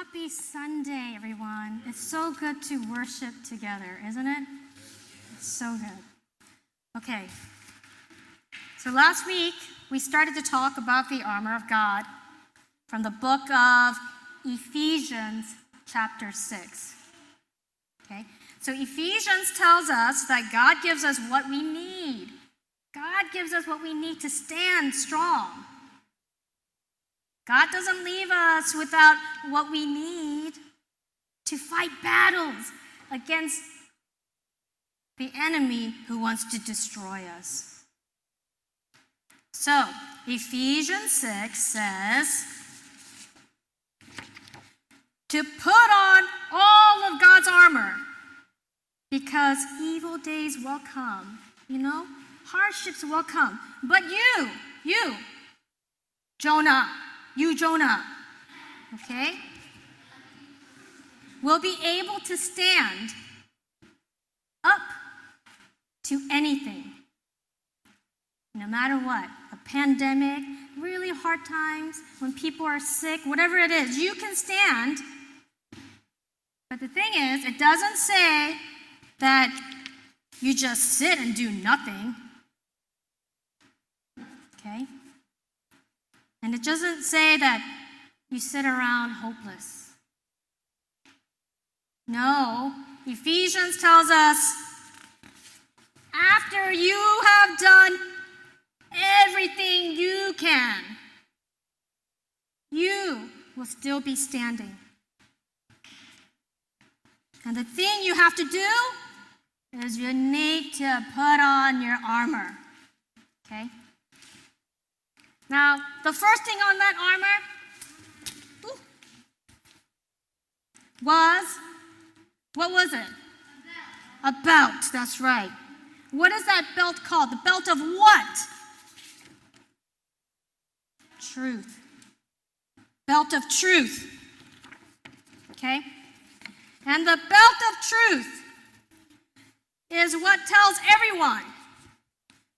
Happy Sunday, everyone. It's so good to worship together, isn't it? It's so good. Okay. So last week, we started to talk about the armor of God from the book of Ephesians, chapter 6. Okay? So Ephesians tells us that God gives us what we need. God gives us what we need to stand strong. God doesn't leave us without what we need to fight battles against the enemy who wants to destroy us. So, Ephesians 6 says to put on all of God's armor because evil days will come. You know, hardships will come. But you, you, Jonah, you, Jonah, okay, will be able to stand up to anything. No matter what, a pandemic, really hard times, when people are sick, whatever it is, you can stand. But the thing is, it doesn't say that you just sit and do nothing. Okay? And it doesn't say that you sit around hopeless. No, Ephesians tells us after you have done everything you can, you will still be standing. And the thing you have to do is you need to put on your armor. Okay? Now, the first thing on that armor ooh, was what was it? A belt, that's right. What is that belt called? The belt of what? Truth. Belt of truth. Okay? And the belt of truth is what tells everyone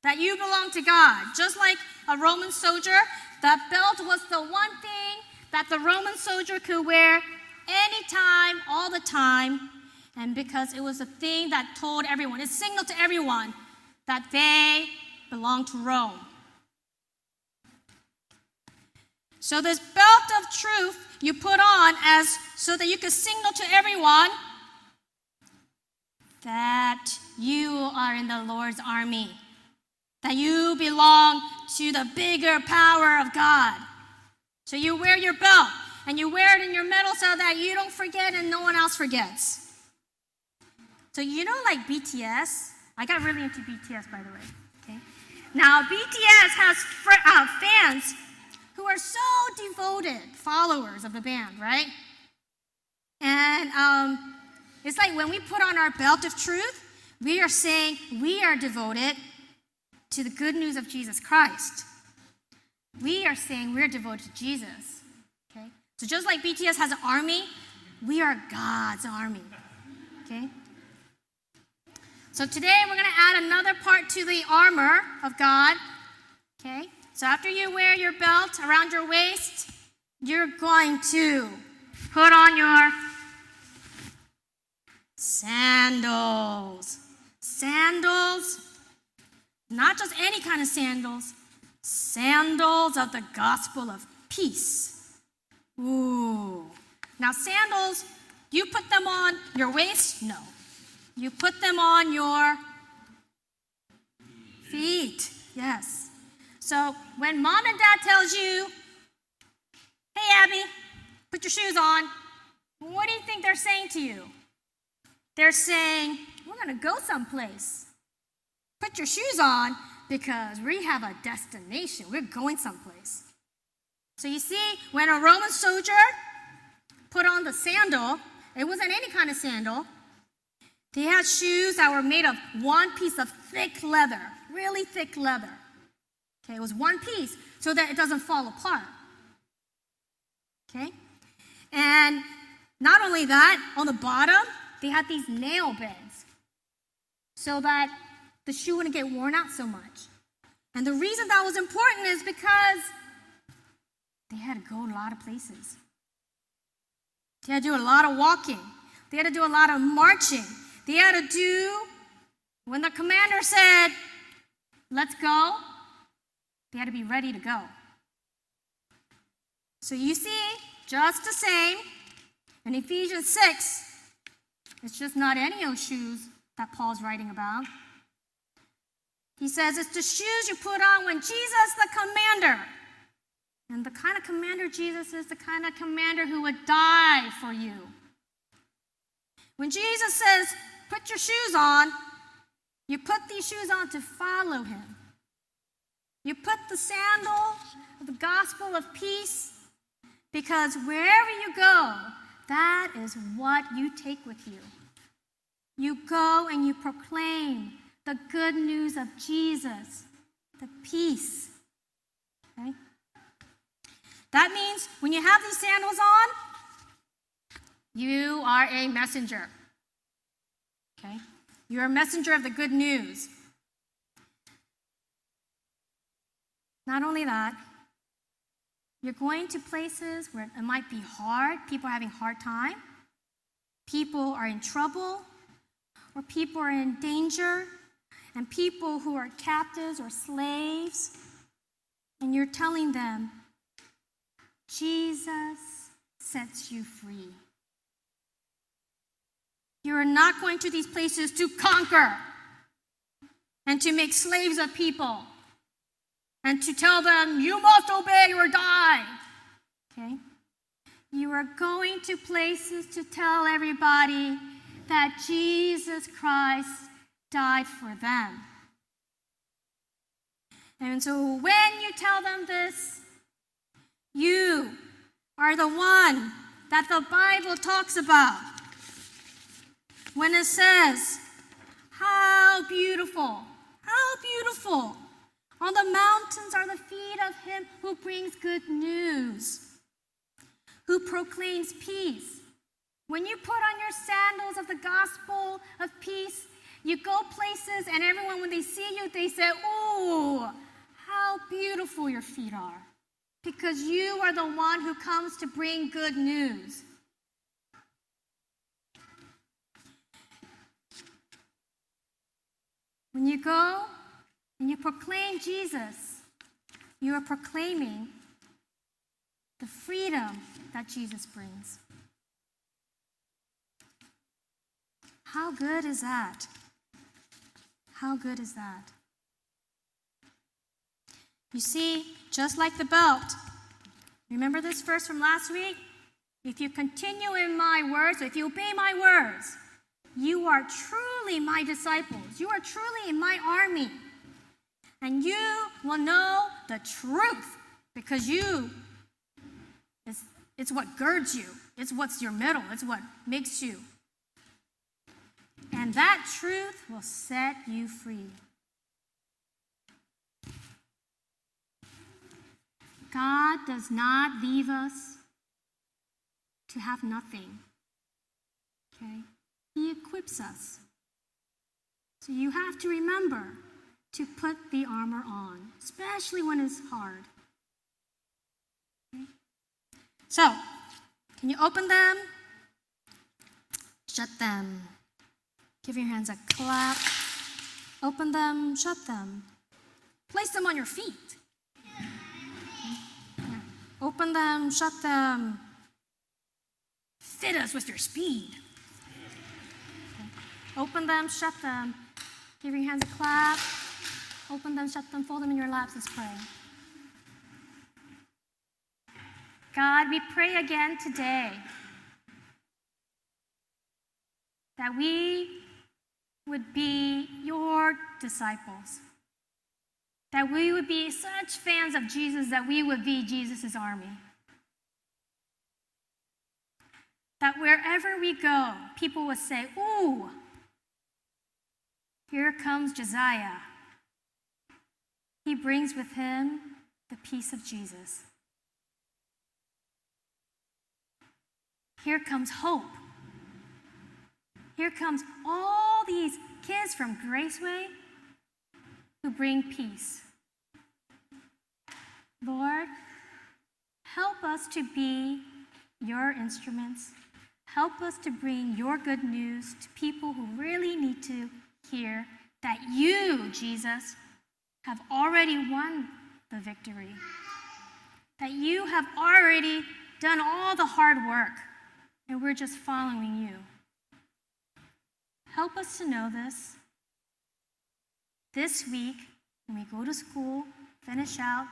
that you belong to God. Just like a Roman soldier, that belt was the one thing that the Roman soldier could wear anytime, all the time, and because it was a thing that told everyone, it signaled to everyone that they belong to Rome. So this belt of truth you put on as so that you could signal to everyone that you are in the Lord's army, that you belong to the bigger power of God. So you wear your belt and you wear it in your middle so that you don't forget and no one else forgets. So you know, like BTS, I got really into BTS by the way. Okay, now BTS has fr- uh, fans who are so devoted followers of the band, right? And um, it's like when we put on our belt of truth, we are saying we are devoted to the good news of Jesus Christ. We are saying we're devoted to Jesus. Okay? So just like BTS has an army, we are God's army. Okay? So today we're going to add another part to the armor of God. Okay? So after you wear your belt around your waist, you're going to put on your sandals. Sandals, not just any kind of sandals, sandals of the gospel of peace. Ooh. Now, sandals, you put them on your waist? No. You put them on your feet. Yes. So when mom and dad tells you, hey Abby, put your shoes on, what do you think they're saying to you? They're saying, we're going to go someplace. Put your shoes on because we have a destination. We're going someplace. So you see, when a Roman soldier put on the sandal, it wasn't any kind of sandal. They had shoes that were made of one piece of thick leather, really thick leather. Okay, it was one piece so that it doesn't fall apart. Okay? And not only that, on the bottom, they had these nail beds so that the shoe wouldn't get worn out so much. And the reason that was important is because they had to go a lot of places. They had to do a lot of walking. They had to do a lot of marching. They had to do, when the commander said, let's go, they had to be ready to go. So you see, just the same, in Ephesians 6, it's just not any old shoes that Paul's writing about. He says it's the shoes you put on when Jesus, the commander, and the kind of commander Jesus is the kind of commander who would die for you. When Jesus says, put your shoes on, you put these shoes on to follow him. You put the sandal of the gospel of peace because wherever you go, that is what you take with you. You go and you proclaim the good news of Jesus, the peace. Okay? That means when you have these sandals on, you are a messenger. Okay? You're a messenger of the good news. Not only that, you're going to places where it might be hard, people are having hard time, people are in trouble, or people are in danger, and people who are captives or slaves, and you're telling them, Jesus sets you free. You are not going to these places to conquer and to make slaves of people and to tell them, you must obey or die. Okay? You are going to places to tell everybody that Jesus Christ died for them. And so when you tell them this, you are the one that the Bible talks about when it says, How beautiful, how beautiful. On the mountains are the feet of him who brings good news, who proclaims peace. When you put on your sandals of the gospel of peace, you go places, and everyone, when they see you, they say, Oh, how beautiful your feet are. Because you are the one who comes to bring good news. When you go and you proclaim Jesus, you are proclaiming the freedom that Jesus brings. How good is that? How good is that? You see, just like the belt, remember this verse from last week? If you continue in my words, if you obey my words, you are truly my disciples. You are truly in my army. And you will know the truth because you, it's, it's what girds you, it's what's your middle, it's what makes you. And that truth will set you free. God does not leave us to have nothing. Okay? He equips us. So you have to remember to put the armor on, especially when it's hard. Okay? So, can you open them? Shut them. Give your hands a clap. Open them, shut them. Place them on your feet. Open them, shut them. Fit us with your speed. Open them, shut them. Give your hands a clap. Open them, shut them, fold them in your laps. Let's pray. God, we pray again today that we would be your disciples. That we would be such fans of Jesus that we would be Jesus' army. That wherever we go, people would say, Ooh, here comes Josiah. He brings with him the peace of Jesus. Here comes hope. Here comes all these kids from Graceway who bring peace. Lord, help us to be your instruments Help us to bring your good news to people who really need to hear that you, Jesus, have already won the victory. That you have already done all the hard work, and we're just following you. Help us to know this. This week, when we go to school, finish out,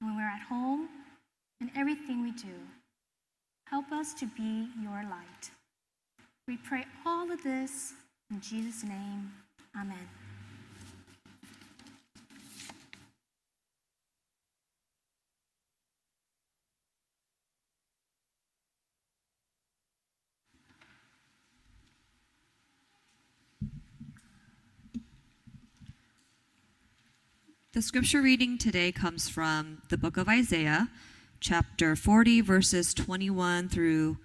when we're at home, and everything we do, help us to be your light. We pray all of this in Jesus' name. Amen. The scripture reading today comes from the book of Isaiah, chapter 40, verses 21 through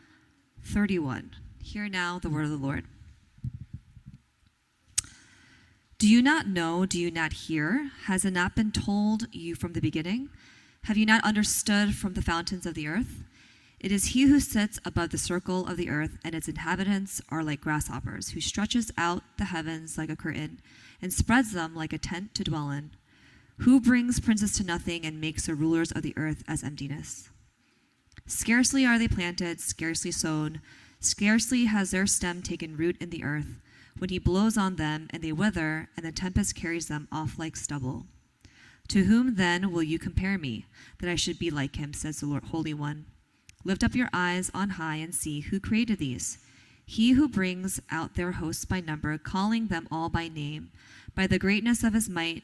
31. Hear now the word of the Lord. Do you not know? Do you not hear? Has it not been told you from the beginning? Have you not understood from the fountains of the earth? It is he who sits above the circle of the earth, and its inhabitants are like grasshoppers, who stretches out the heavens like a curtain and spreads them like a tent to dwell in who brings princes to nothing and makes the rulers of the earth as emptiness? Scarcely are they planted, scarcely sown, scarcely has their stem taken root in the earth, when he blows on them and they wither, and the tempest carries them off like stubble. To whom then will you compare me, that I should be like him, says the Lord, Holy One? Lift up your eyes on high and see who created these. He who brings out their hosts by number, calling them all by name, by the greatness of his might,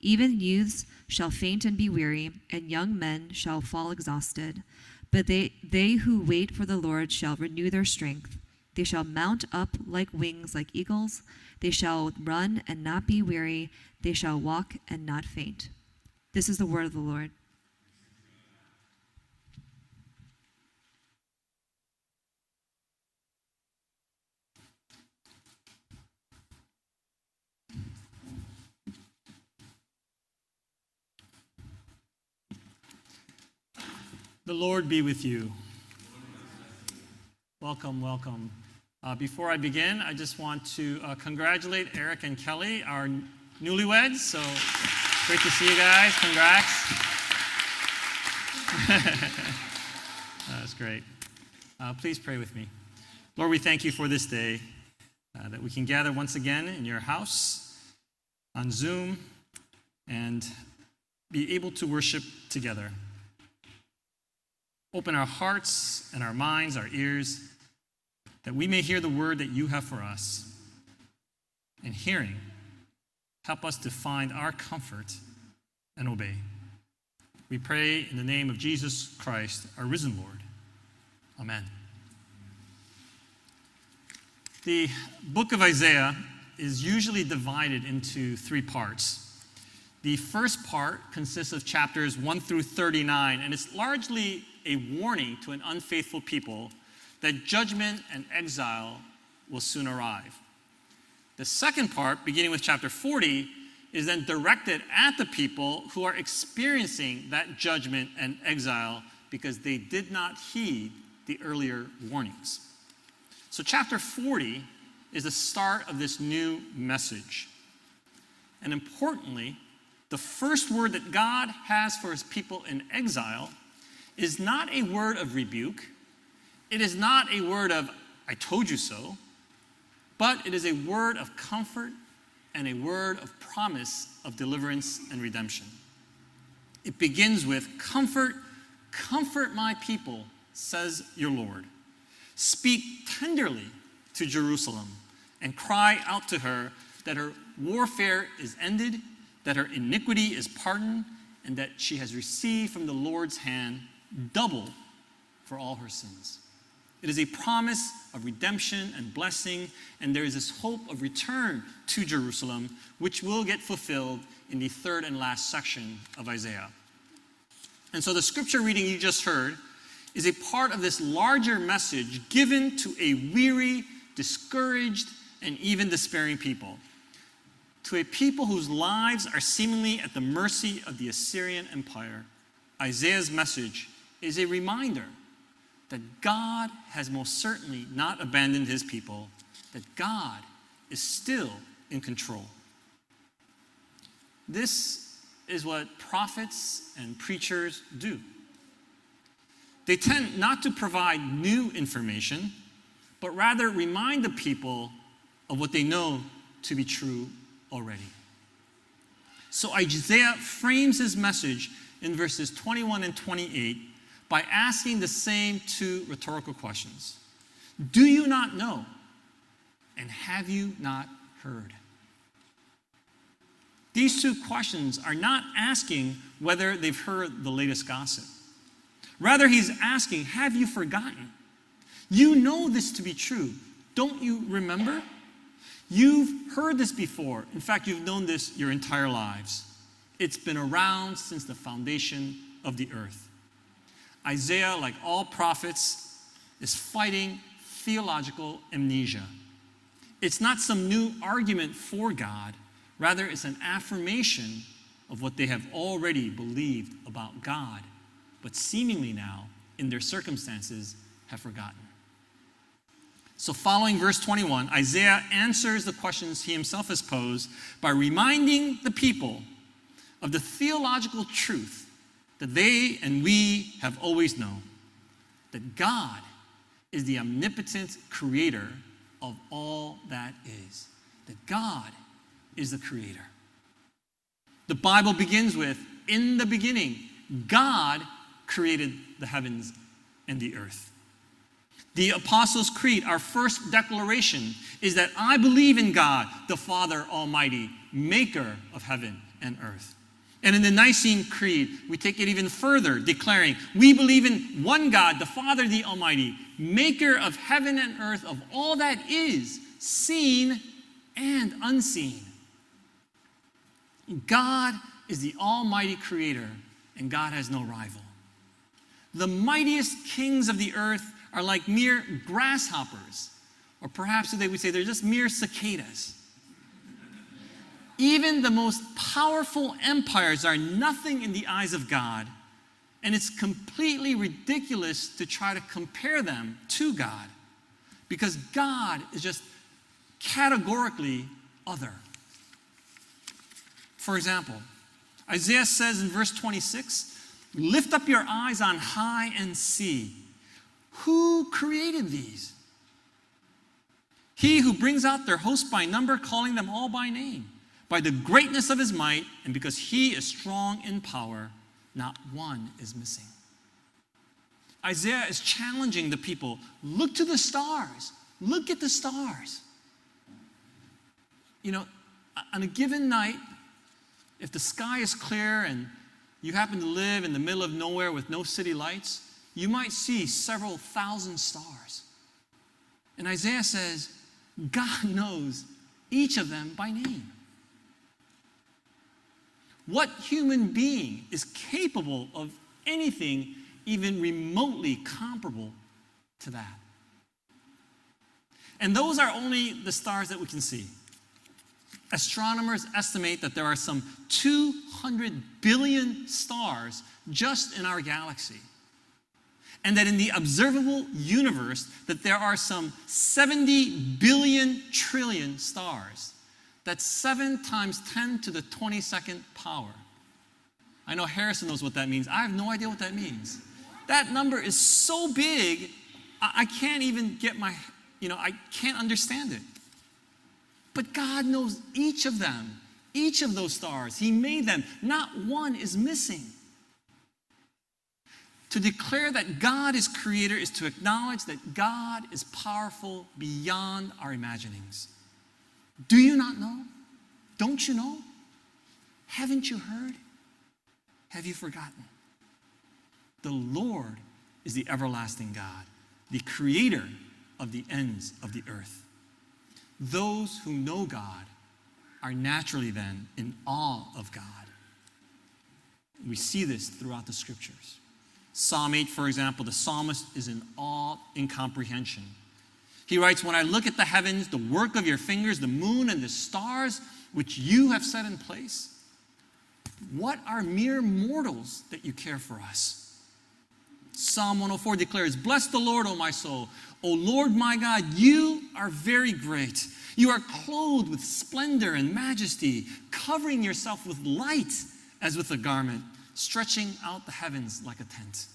Even youths shall faint and be weary, and young men shall fall exhausted. But they, they who wait for the Lord shall renew their strength. They shall mount up like wings like eagles. They shall run and not be weary. They shall walk and not faint. This is the word of the Lord. The Lord be with you. Welcome, welcome. Uh, before I begin, I just want to uh, congratulate Eric and Kelly, our newlyweds. So great to see you guys. Congrats. That's great. Uh, please pray with me. Lord, we thank you for this day uh, that we can gather once again in your house on Zoom and be able to worship together. Open our hearts and our minds, our ears, that we may hear the word that you have for us. And hearing, help us to find our comfort and obey. We pray in the name of Jesus Christ, our risen Lord. Amen. The book of Isaiah is usually divided into three parts. The first part consists of chapters 1 through 39, and it's largely a warning to an unfaithful people that judgment and exile will soon arrive. The second part, beginning with chapter 40, is then directed at the people who are experiencing that judgment and exile because they did not heed the earlier warnings. So, chapter 40 is the start of this new message. And importantly, the first word that God has for his people in exile is not a word of rebuke. It is not a word of, I told you so, but it is a word of comfort and a word of promise of deliverance and redemption. It begins with, Comfort, comfort my people, says your Lord. Speak tenderly to Jerusalem and cry out to her that her warfare is ended, that her iniquity is pardoned, and that she has received from the Lord's hand double for all her sins. It is a promise of redemption and blessing, and there is this hope of return to Jerusalem, which will get fulfilled in the third and last section of Isaiah. And so the scripture reading you just heard is a part of this larger message given to a weary, discouraged, and even despairing people. To a people whose lives are seemingly at the mercy of the Assyrian Empire, Isaiah's message is a reminder that God has most certainly not abandoned his people, that God is still in control. This is what prophets and preachers do. They tend not to provide new information, but rather remind the people of what they know to be true already. So Isaiah frames his message in verses 21 and 28 by asking the same two rhetorical questions Do you not know? And have you not heard? These two questions are not asking whether they've heard the latest gossip. Rather, he's asking, Have you forgotten? You know this to be true. Don't you remember? You've heard this before. In fact, you've known this your entire lives. It's been around since the foundation of the earth. Isaiah, like all prophets, is fighting theological amnesia. It's not some new argument for God, rather, it's an affirmation of what they have already believed about God, but seemingly now, in their circumstances, have forgotten. So, following verse 21, Isaiah answers the questions he himself has posed by reminding the people of the theological truth that they and we have always known that God is the omnipotent creator of all that is. That God is the creator. The Bible begins with In the beginning, God created the heavens and the earth. The Apostles' Creed, our first declaration, is that I believe in God, the Father Almighty, maker of heaven and earth. And in the Nicene Creed, we take it even further, declaring, We believe in one God, the Father, the Almighty, maker of heaven and earth, of all that is, seen and unseen. God is the Almighty Creator, and God has no rival. The mightiest kings of the earth are like mere grasshoppers, or perhaps today we say they're just mere cicadas. Even the most powerful empires are nothing in the eyes of God, and it's completely ridiculous to try to compare them to God because God is just categorically other. For example, Isaiah says in verse 26 Lift up your eyes on high and see. Who created these? He who brings out their host by number, calling them all by name by the greatness of his might, and because he is strong in power, not one is missing. Isaiah is challenging the people look to the stars, look at the stars. You know, on a given night, if the sky is clear and you happen to live in the middle of nowhere with no city lights, you might see several thousand stars. And Isaiah says, God knows each of them by name. What human being is capable of anything even remotely comparable to that? And those are only the stars that we can see. Astronomers estimate that there are some 200 billion stars just in our galaxy. And that in the observable universe that there are some 70 billion trillion stars. That's 7 times 10 to the 22nd power. I know Harrison knows what that means. I have no idea what that means. That number is so big, I, can't even get my, you know, I can't understand it. But God knows each of them, each of those stars. He made them. Not one is missing. To declare that God is creator is to acknowledge that God is powerful beyond our imaginings. Do you not know? Don't you know? Haven't you heard? Have you forgotten? The Lord is the everlasting God, the creator of the ends of the earth. Those who know God are naturally then in awe of God. We see this throughout the scriptures. Psalm 8, for example, the psalmist is in awe in comprehension. He writes, When I look at the heavens, the work of your fingers, the moon and the stars, which you have set in place, what are mere mortals that you care for us? Psalm 104 declares, Bless the Lord, O my soul. O Lord my God, you are very great. You are clothed with splendor and majesty, covering yourself with light as with a garment, stretching out the heavens like a tent.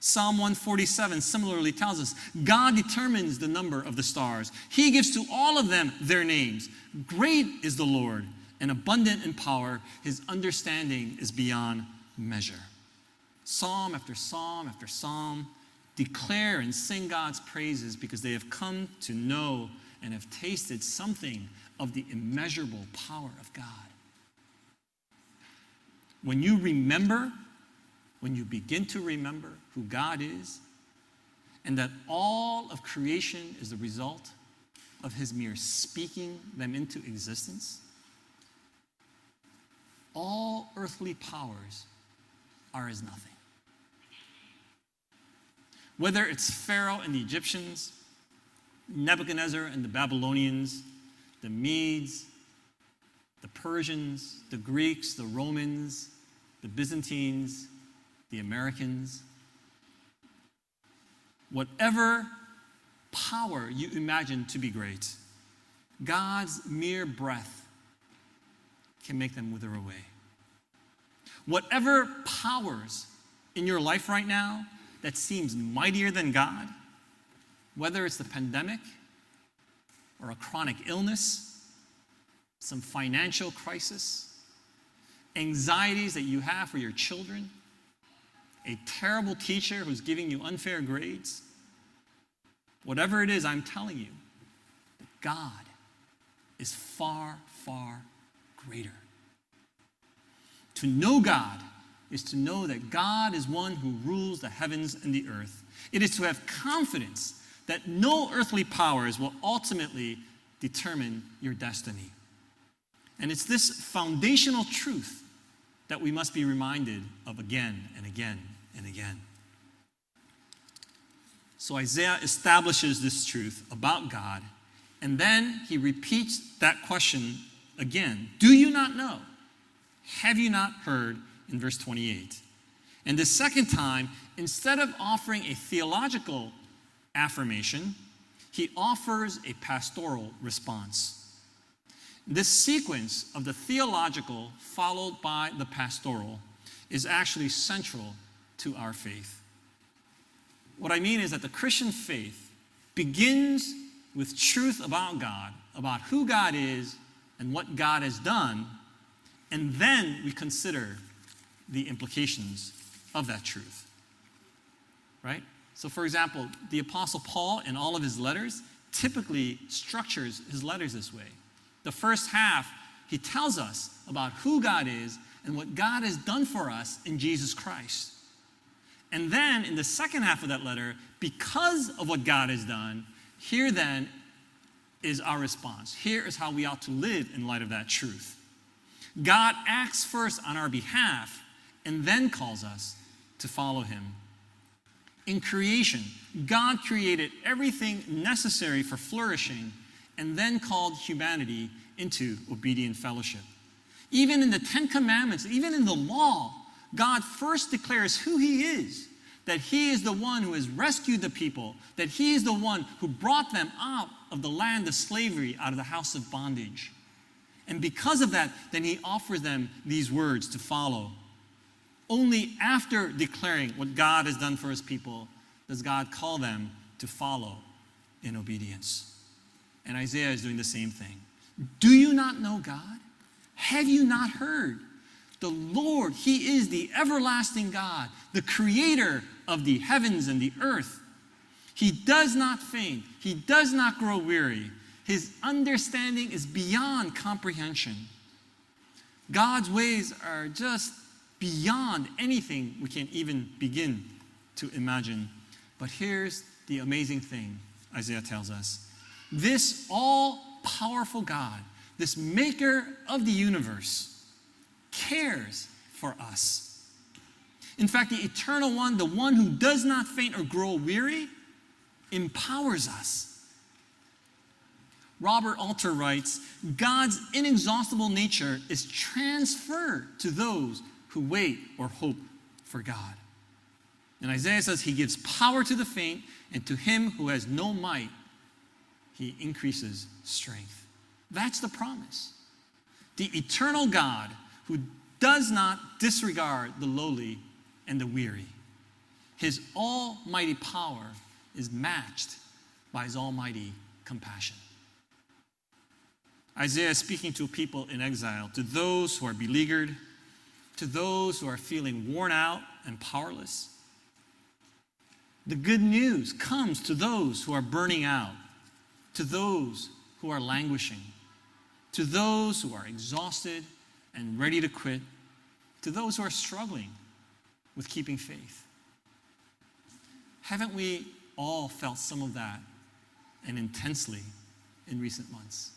Psalm 147 similarly tells us God determines the number of the stars. He gives to all of them their names. Great is the Lord and abundant in power. His understanding is beyond measure. Psalm after psalm after psalm declare and sing God's praises because they have come to know and have tasted something of the immeasurable power of God. When you remember, when you begin to remember who God is, and that all of creation is the result of His mere speaking them into existence, all earthly powers are as nothing. Whether it's Pharaoh and the Egyptians, Nebuchadnezzar and the Babylonians, the Medes, the Persians, the Greeks, the Romans, the Byzantines, the Americans, whatever power you imagine to be great, God's mere breath can make them wither away. Whatever powers in your life right now that seems mightier than God, whether it's the pandemic or a chronic illness, some financial crisis, anxieties that you have for your children, a terrible teacher who's giving you unfair grades, whatever it is, I'm telling you, God is far, far greater. To know God is to know that God is one who rules the heavens and the earth. It is to have confidence that no earthly powers will ultimately determine your destiny. And it's this foundational truth that we must be reminded of again and again and again. So Isaiah establishes this truth about God, and then he repeats that question again Do you not know? Have you not heard? In verse 28. And the second time, instead of offering a theological affirmation, he offers a pastoral response. This sequence of the theological followed by the pastoral is actually central to our faith. What I mean is that the Christian faith begins with truth about God, about who God is and what God has done, and then we consider the implications of that truth. Right? So, for example, the Apostle Paul, in all of his letters, typically structures his letters this way. The first half, he tells us about who God is and what God has done for us in Jesus Christ. And then in the second half of that letter, because of what God has done, here then is our response. Here is how we ought to live in light of that truth. God acts first on our behalf and then calls us to follow him in creation, God created everything necessary for flourishing and then called humanity into obedient fellowship. Even in the Ten Commandments, even in the law, God first declares who He is that He is the one who has rescued the people, that He is the one who brought them out of the land of slavery, out of the house of bondage. And because of that, then He offers them these words to follow only after declaring what God has done for his people does God call them to follow in obedience. And Isaiah is doing the same thing. Do you not know God? Have you not heard? The Lord, He is the everlasting God, the creator of the heavens and the earth. He does not faint, He does not grow weary. His understanding is beyond comprehension. God's ways are just beyond anything we can even begin to imagine. But here's the amazing thing Isaiah tells us. This all powerful God, this maker of the universe, cares for us. In fact, the eternal one, the one who does not faint or grow weary, empowers us. Robert Alter writes God's inexhaustible nature is transferred to those who wait or hope for God. And Isaiah says he gives power to the faint, and to him who has no might, he increases strength. That's the promise. The eternal God who does not disregard the lowly and the weary. His almighty power is matched by his almighty compassion. Isaiah is speaking to people in exile, to those who are beleaguered, to those who are feeling worn out and powerless. The good news comes to those who are burning out, to those who are languishing, to those who are exhausted and ready to quit, to those who are struggling with keeping faith. Haven't we all felt some of that and intensely in recent months?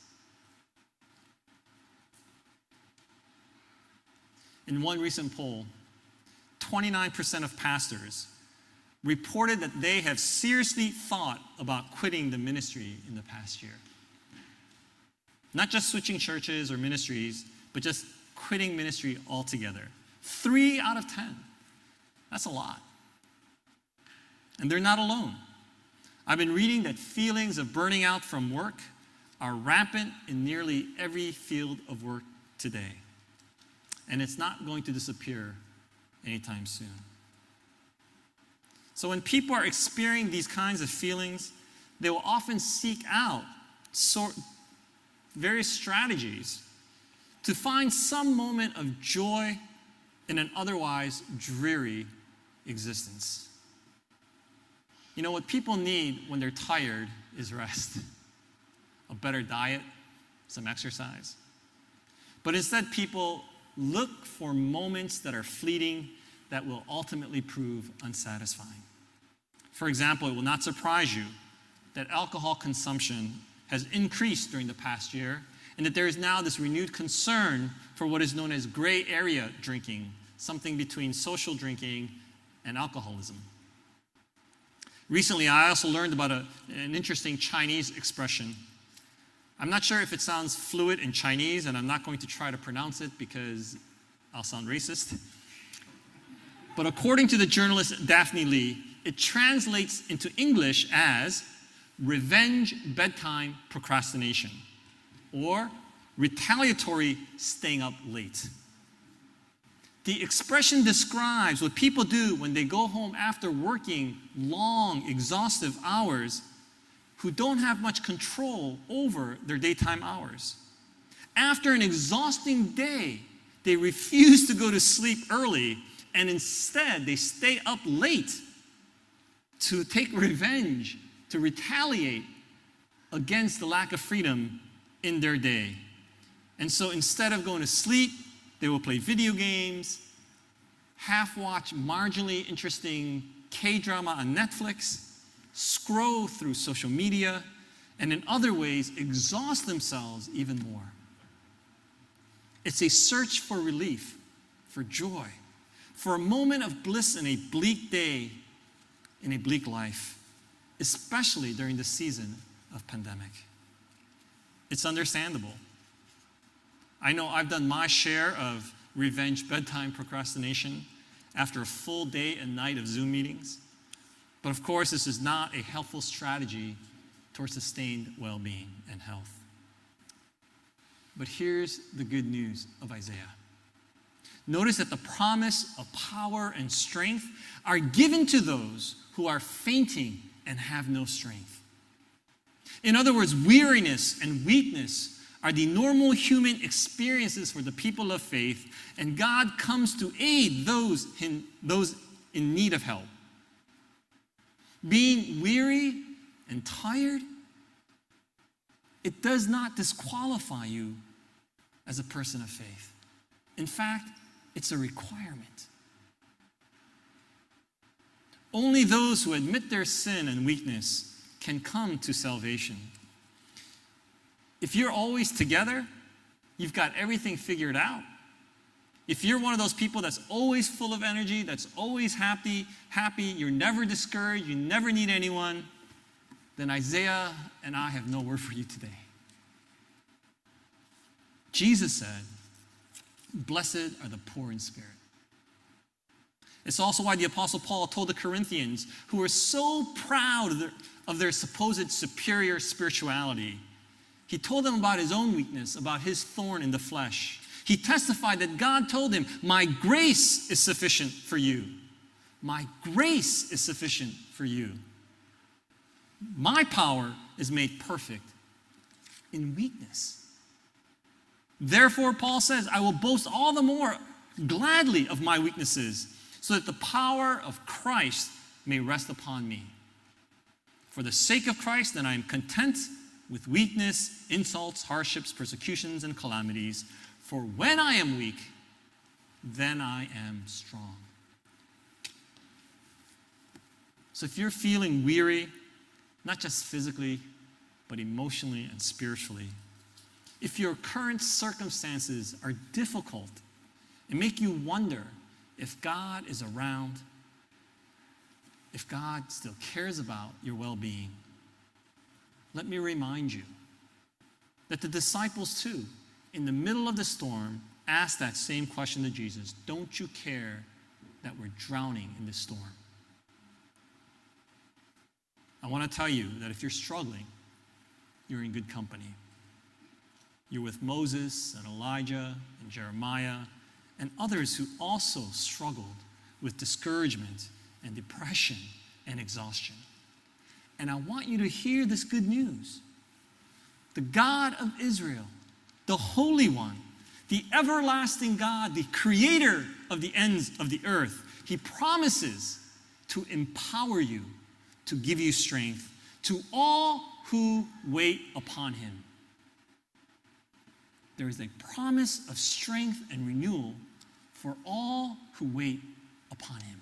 In one recent poll, 29% of pastors reported that they have seriously thought about quitting the ministry in the past year. Not just switching churches or ministries, but just quitting ministry altogether. Three out of 10. That's a lot. And they're not alone. I've been reading that feelings of burning out from work are rampant in nearly every field of work today. And it's not going to disappear anytime soon. So when people are experiencing these kinds of feelings, they will often seek out sort, various strategies to find some moment of joy in an otherwise dreary existence. You know, what people need when they're tired is rest, a better diet, some exercise. But instead, people look for moments that are fleeting that will ultimately prove unsatisfying. For example, it will not surprise you that alcohol consumption has increased during the past year and that there is now this renewed concern for what is known as gray area drinking, something between social drinking and alcoholism. Recently, I also learned about a, an interesting Chinese expression. I'm not sure if it sounds fluid in Chinese, and I'm not going to try to pronounce it because I'll sound racist. But according to the journalist Daphne Lee, it translates into English as revenge bedtime procrastination or retaliatory staying up late. The expression describes what people do when they go home after working long, exhaustive hours who don't have much control over their daytime hours. After an exhausting day, they refuse to go to sleep early and instead they stay up late to take revenge, to retaliate against the lack of freedom in their day. And so instead of going to sleep, they will play video games, half watch marginally interesting K drama on Netflix, scroll through social media, and in other ways exhaust themselves even more. It's a search for relief, for joy, for a moment of bliss in a bleak day, in a bleak life, especially during the season of pandemic. It's understandable. I know I've done my share of revenge bedtime procrastination after a full day and night of Zoom meetings. But of course, this is not a helpful strategy towards sustained well being and health. But here's the good news of Isaiah. Notice that the promise of power and strength are given to those who are fainting and have no strength. In other words, weariness and weakness are the normal human experiences for the people of faith, and God comes to aid those in, those in need of help. Being weary and tired, it does not disqualify you as a person of faith. In fact, it's a requirement. Only those who admit their sin and weakness can come to salvation. If you're always together, you've got everything figured out. If you're one of those people that's always full of energy, that's always happy, happy, you're never discouraged, you never need anyone, then Isaiah and I have no word for you today. Jesus said, Blessed are the poor in spirit. It's also why the Apostle Paul told the Corinthians, who were so proud of their, of their supposed superior spirituality, he told them about his own weakness, about his thorn in the flesh. He testified that God told him, My grace is sufficient for you. My grace is sufficient for you. My power is made perfect in weakness. Therefore, Paul says, I will boast all the more gladly of my weaknesses, so that the power of Christ may rest upon me. For the sake of Christ, then I am content with weakness, insults, hardships, persecutions, and calamities. For when I am weak, then I am strong. So if you're feeling weary, not just physically, but emotionally and spiritually, if your current circumstances are difficult and make you wonder if God is around, if God still cares about your well being, let me remind you that the disciples, too, in the middle of the storm, asked that same question to Jesus Don't you care that we're drowning in this storm? I want to tell you that if you're struggling, you're in good company. You're with Moses and Elijah and Jeremiah and others who also struggled with discouragement and depression and exhaustion. And I want you to hear this good news. The God of Israel, the Holy One, the everlasting God, the creator of the ends of the earth, he promises to empower you, to give you strength to all who wait upon him. There is a promise of strength and renewal for all who wait upon him.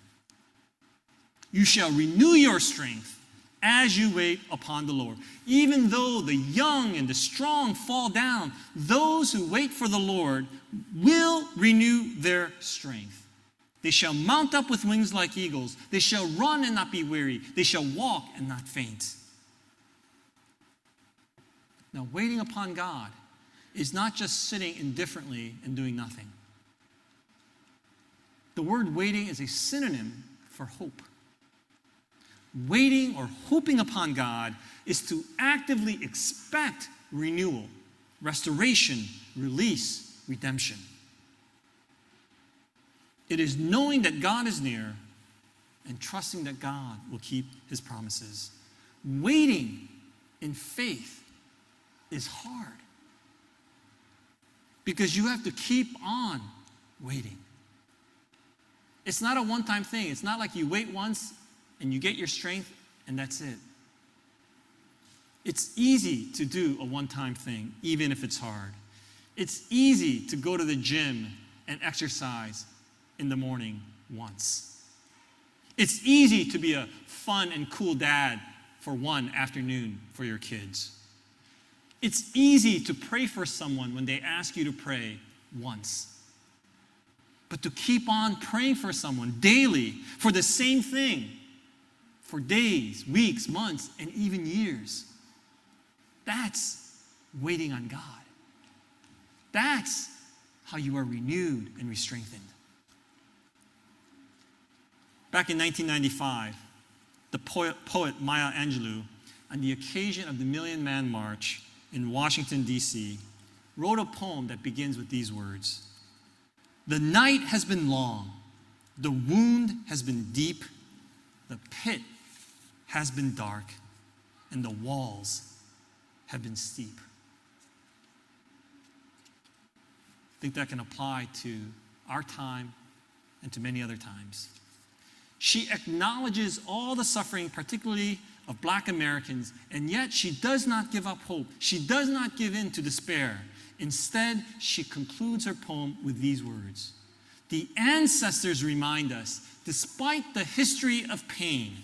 You shall renew your strength as you wait upon the Lord. Even though the young and the strong fall down, those who wait for the Lord will renew their strength. They shall mount up with wings like eagles. They shall run and not be weary. They shall walk and not faint. Now, waiting upon God is not just sitting indifferently and doing nothing. The word waiting is a synonym for hope. Waiting or hoping upon God is to actively expect renewal, restoration, release, redemption. It is knowing that God is near and trusting that God will keep his promises. Waiting in faith is hard because you have to keep on waiting. It's not a one time thing. It's not like you wait once and you get your strength and that's it. It's easy to do a one time thing, even if it's hard. It's easy to go to the gym and exercise in the morning once. It's easy to be a fun and cool dad for one afternoon for your kids. It's easy to pray for someone when they ask you to pray once. But to keep on praying for someone daily for the same thing for days, weeks, months, and even years. That's waiting on God. That's how you are renewed and re-strengthened. Back in 1995, the poet, poet Maya Angelou, on the occasion of the Million Man March in Washington, D.C., wrote a poem that begins with these words The night has been long, the wound has been deep, the pit has been dark, and the walls have been steep. I think that can apply to our time and to many other times. She acknowledges all the suffering, particularly of black Americans, and yet she does not give up hope. She does not give in to despair. Instead, she concludes her poem with these words The ancestors remind us despite the history of pain,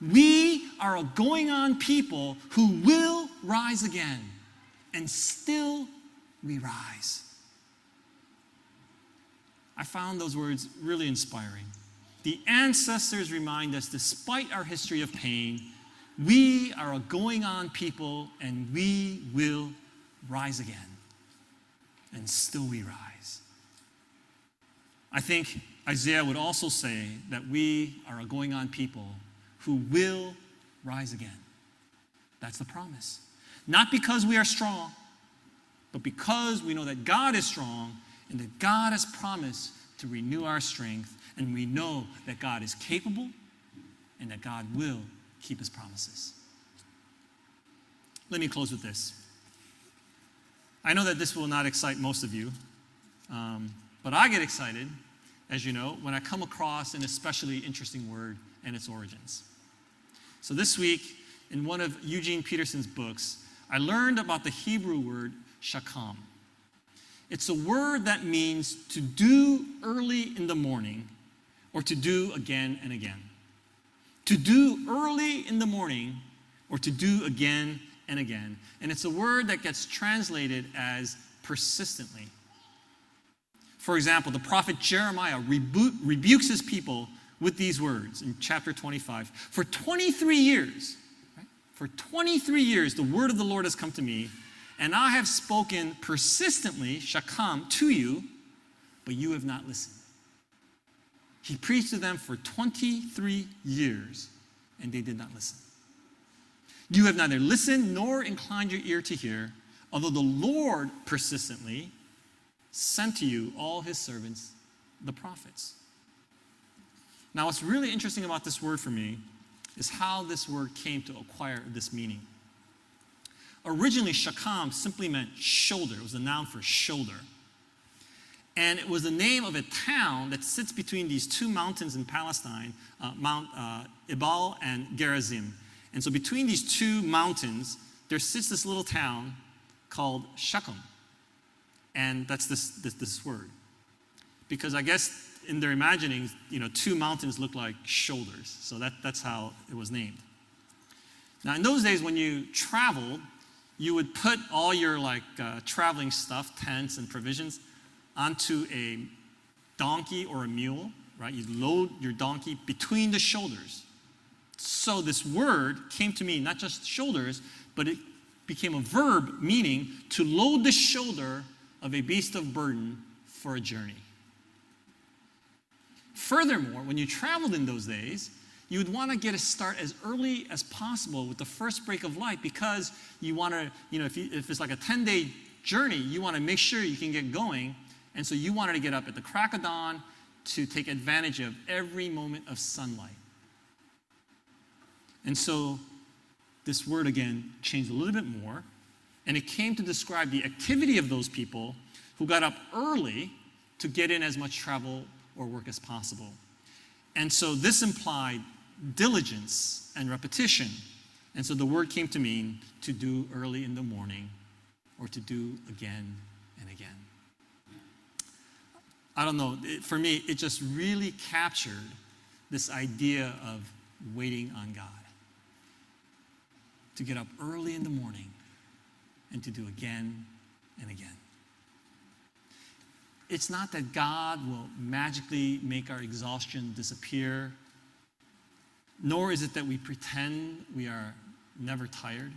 we are a going on people who will rise again, and still we rise. I found those words really inspiring. The ancestors remind us, despite our history of pain, we are a going on people and we will rise again. And still we rise. I think Isaiah would also say that we are a going on people who will rise again. That's the promise. Not because we are strong, but because we know that God is strong and that God has promised to renew our strength, and we know that God is capable and that God will keep his promises. Let me close with this. I know that this will not excite most of you, um, but I get excited, as you know, when I come across an especially interesting word and its origins. So this week, in one of Eugene Peterson's books, I learned about the Hebrew word shakam. It's a word that means to do early in the morning or to do again and again. To do early in the morning or to do again and again. And it's a word that gets translated as persistently. For example, the prophet Jeremiah rebu- rebukes his people with these words in chapter 25. For 23 years, right, for 23 years, the word of the Lord has come to me, and I have spoken persistently, shakam, to you, but you have not listened. He preached to them for 23 years, and they did not listen. You have neither listened nor inclined your ear to hear, although the Lord persistently sent to you all his servants, the prophets. Now, what's really interesting about this word for me is how this word came to acquire this meaning. Originally, shakam simply meant shoulder, it was a noun for shoulder. And it was the name of a town that sits between these two mountains in Palestine, uh, Mount uh, Ebal and Gerizim. And so between these two mountains, there sits this little town called Shechem. And that's this, this, this word. Because I guess in their imaginings, you know, two mountains look like shoulders. So that, that's how it was named. Now, in those days, when you traveled, you would put all your like uh, traveling stuff, tents and provisions, onto a donkey or a mule, right? You load your donkey between the shoulders. So this word came to mean not just shoulders, but it became a verb meaning to load the shoulder of a beast of burden for a journey. Furthermore, when you traveled in those days, you would want to get a start as early as possible with the first break of light because you want to, you know, if, you, if it's like a 10 day journey, you want to make sure you can get going. And so you wanted to get up at the crack of dawn to take advantage of every moment of sunlight. And so this word again changed a little bit more, and it came to describe the activity of those people who got up early to get in as much travel or work as possible. And so this implied diligence and repetition. And so the word came to mean to do early in the morning or to do again and again. I don't know, it, for me, it just really captured this idea of waiting on God. To get up early in the morning and to do again and again. It's not that God will magically make our exhaustion disappear, nor is it that we pretend we are never tired.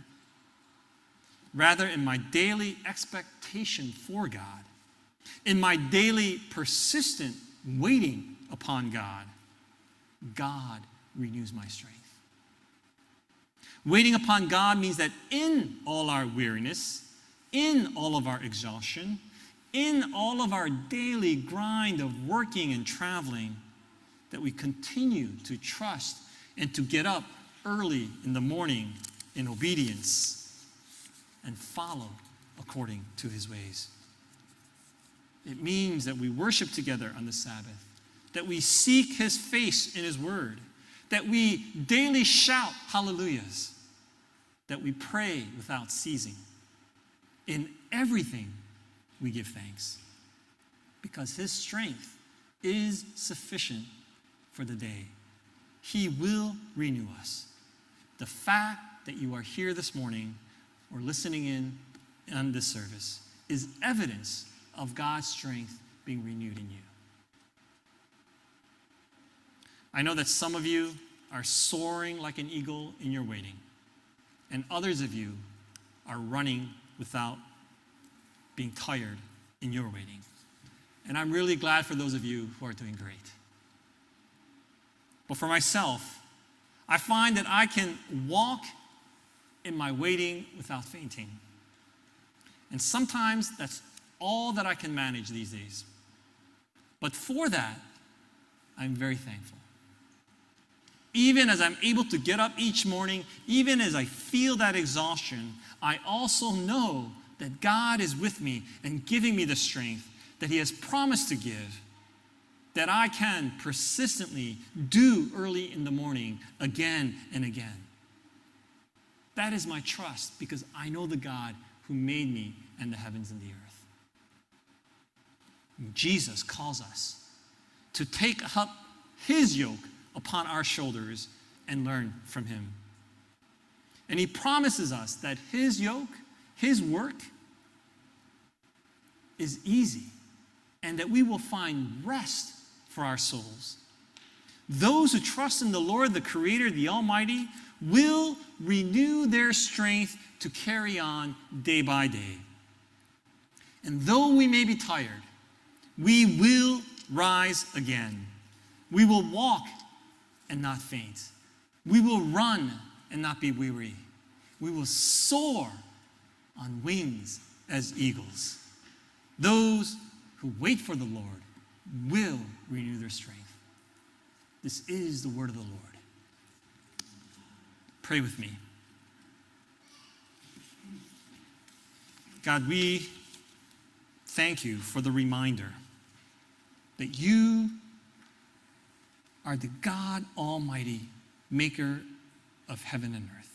Rather, in my daily expectation for God, in my daily persistent waiting upon God, God renews my strength. Waiting upon God means that in all our weariness, in all of our exhaustion, in all of our daily grind of working and traveling, that we continue to trust and to get up early in the morning in obedience and follow according to his ways. It means that we worship together on the Sabbath, that we seek his face in his word, that we daily shout hallelujahs, that we pray without ceasing. In everything, we give thanks because his strength is sufficient for the day. He will renew us. The fact that you are here this morning or listening in on this service is evidence of God's strength being renewed in you. I know that some of you are soaring like an eagle in your waiting, and others of you are running without being tired in your waiting. And I'm really glad for those of you who are doing great. But for myself, I find that I can walk in my waiting without fainting. And sometimes that's all that I can manage these days. But for that, I'm very thankful. Even as I'm able to get up each morning, even as I feel that exhaustion, I also know that God is with me and giving me the strength that He has promised to give that I can persistently do early in the morning again and again. That is my trust because I know the God who made me and the heavens and the earth. Jesus calls us to take up his yoke upon our shoulders and learn from him. And he promises us that his yoke, his work, is easy and that we will find rest for our souls. Those who trust in the Lord, the Creator, the Almighty, will renew their strength to carry on day by day. And though we may be tired, we will rise again. We will walk and not faint. We will run and not be weary. We will soar on wings as eagles. Those who wait for the Lord will renew their strength. This is the word of the Lord. Pray with me. God, we thank you for the reminder that you are the God Almighty, maker of heaven and earth.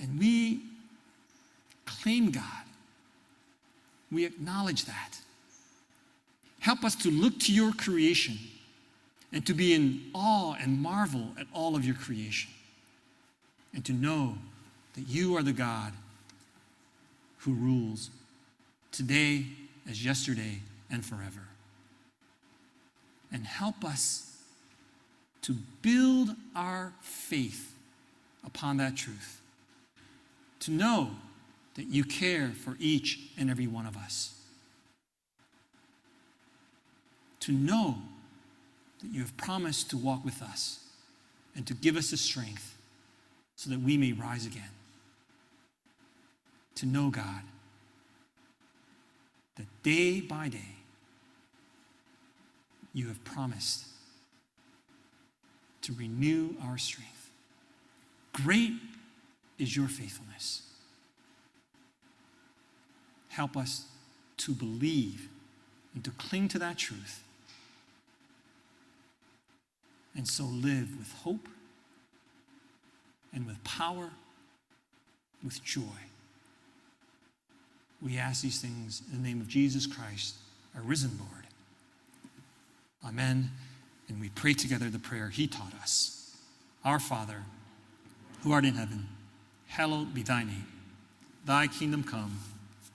And we claim God we acknowledge that. Help us to look to your creation and to be in awe and marvel at all of your creation. And to know that you are the God who rules today as yesterday and forever. And help us to build our faith upon that truth. To know that you care for each and every one of us. To know that you have promised to walk with us and to give us the strength so that we may rise again. To know, God, that day by day you have promised to renew our strength. Great is your faithfulness. Help us to believe and to cling to that truth. And so live with hope and with power, with joy. We ask these things in the name of Jesus Christ, our risen Lord. Amen. And we pray together the prayer he taught us Our Father, who art in heaven, hallowed be thy name. Thy kingdom come.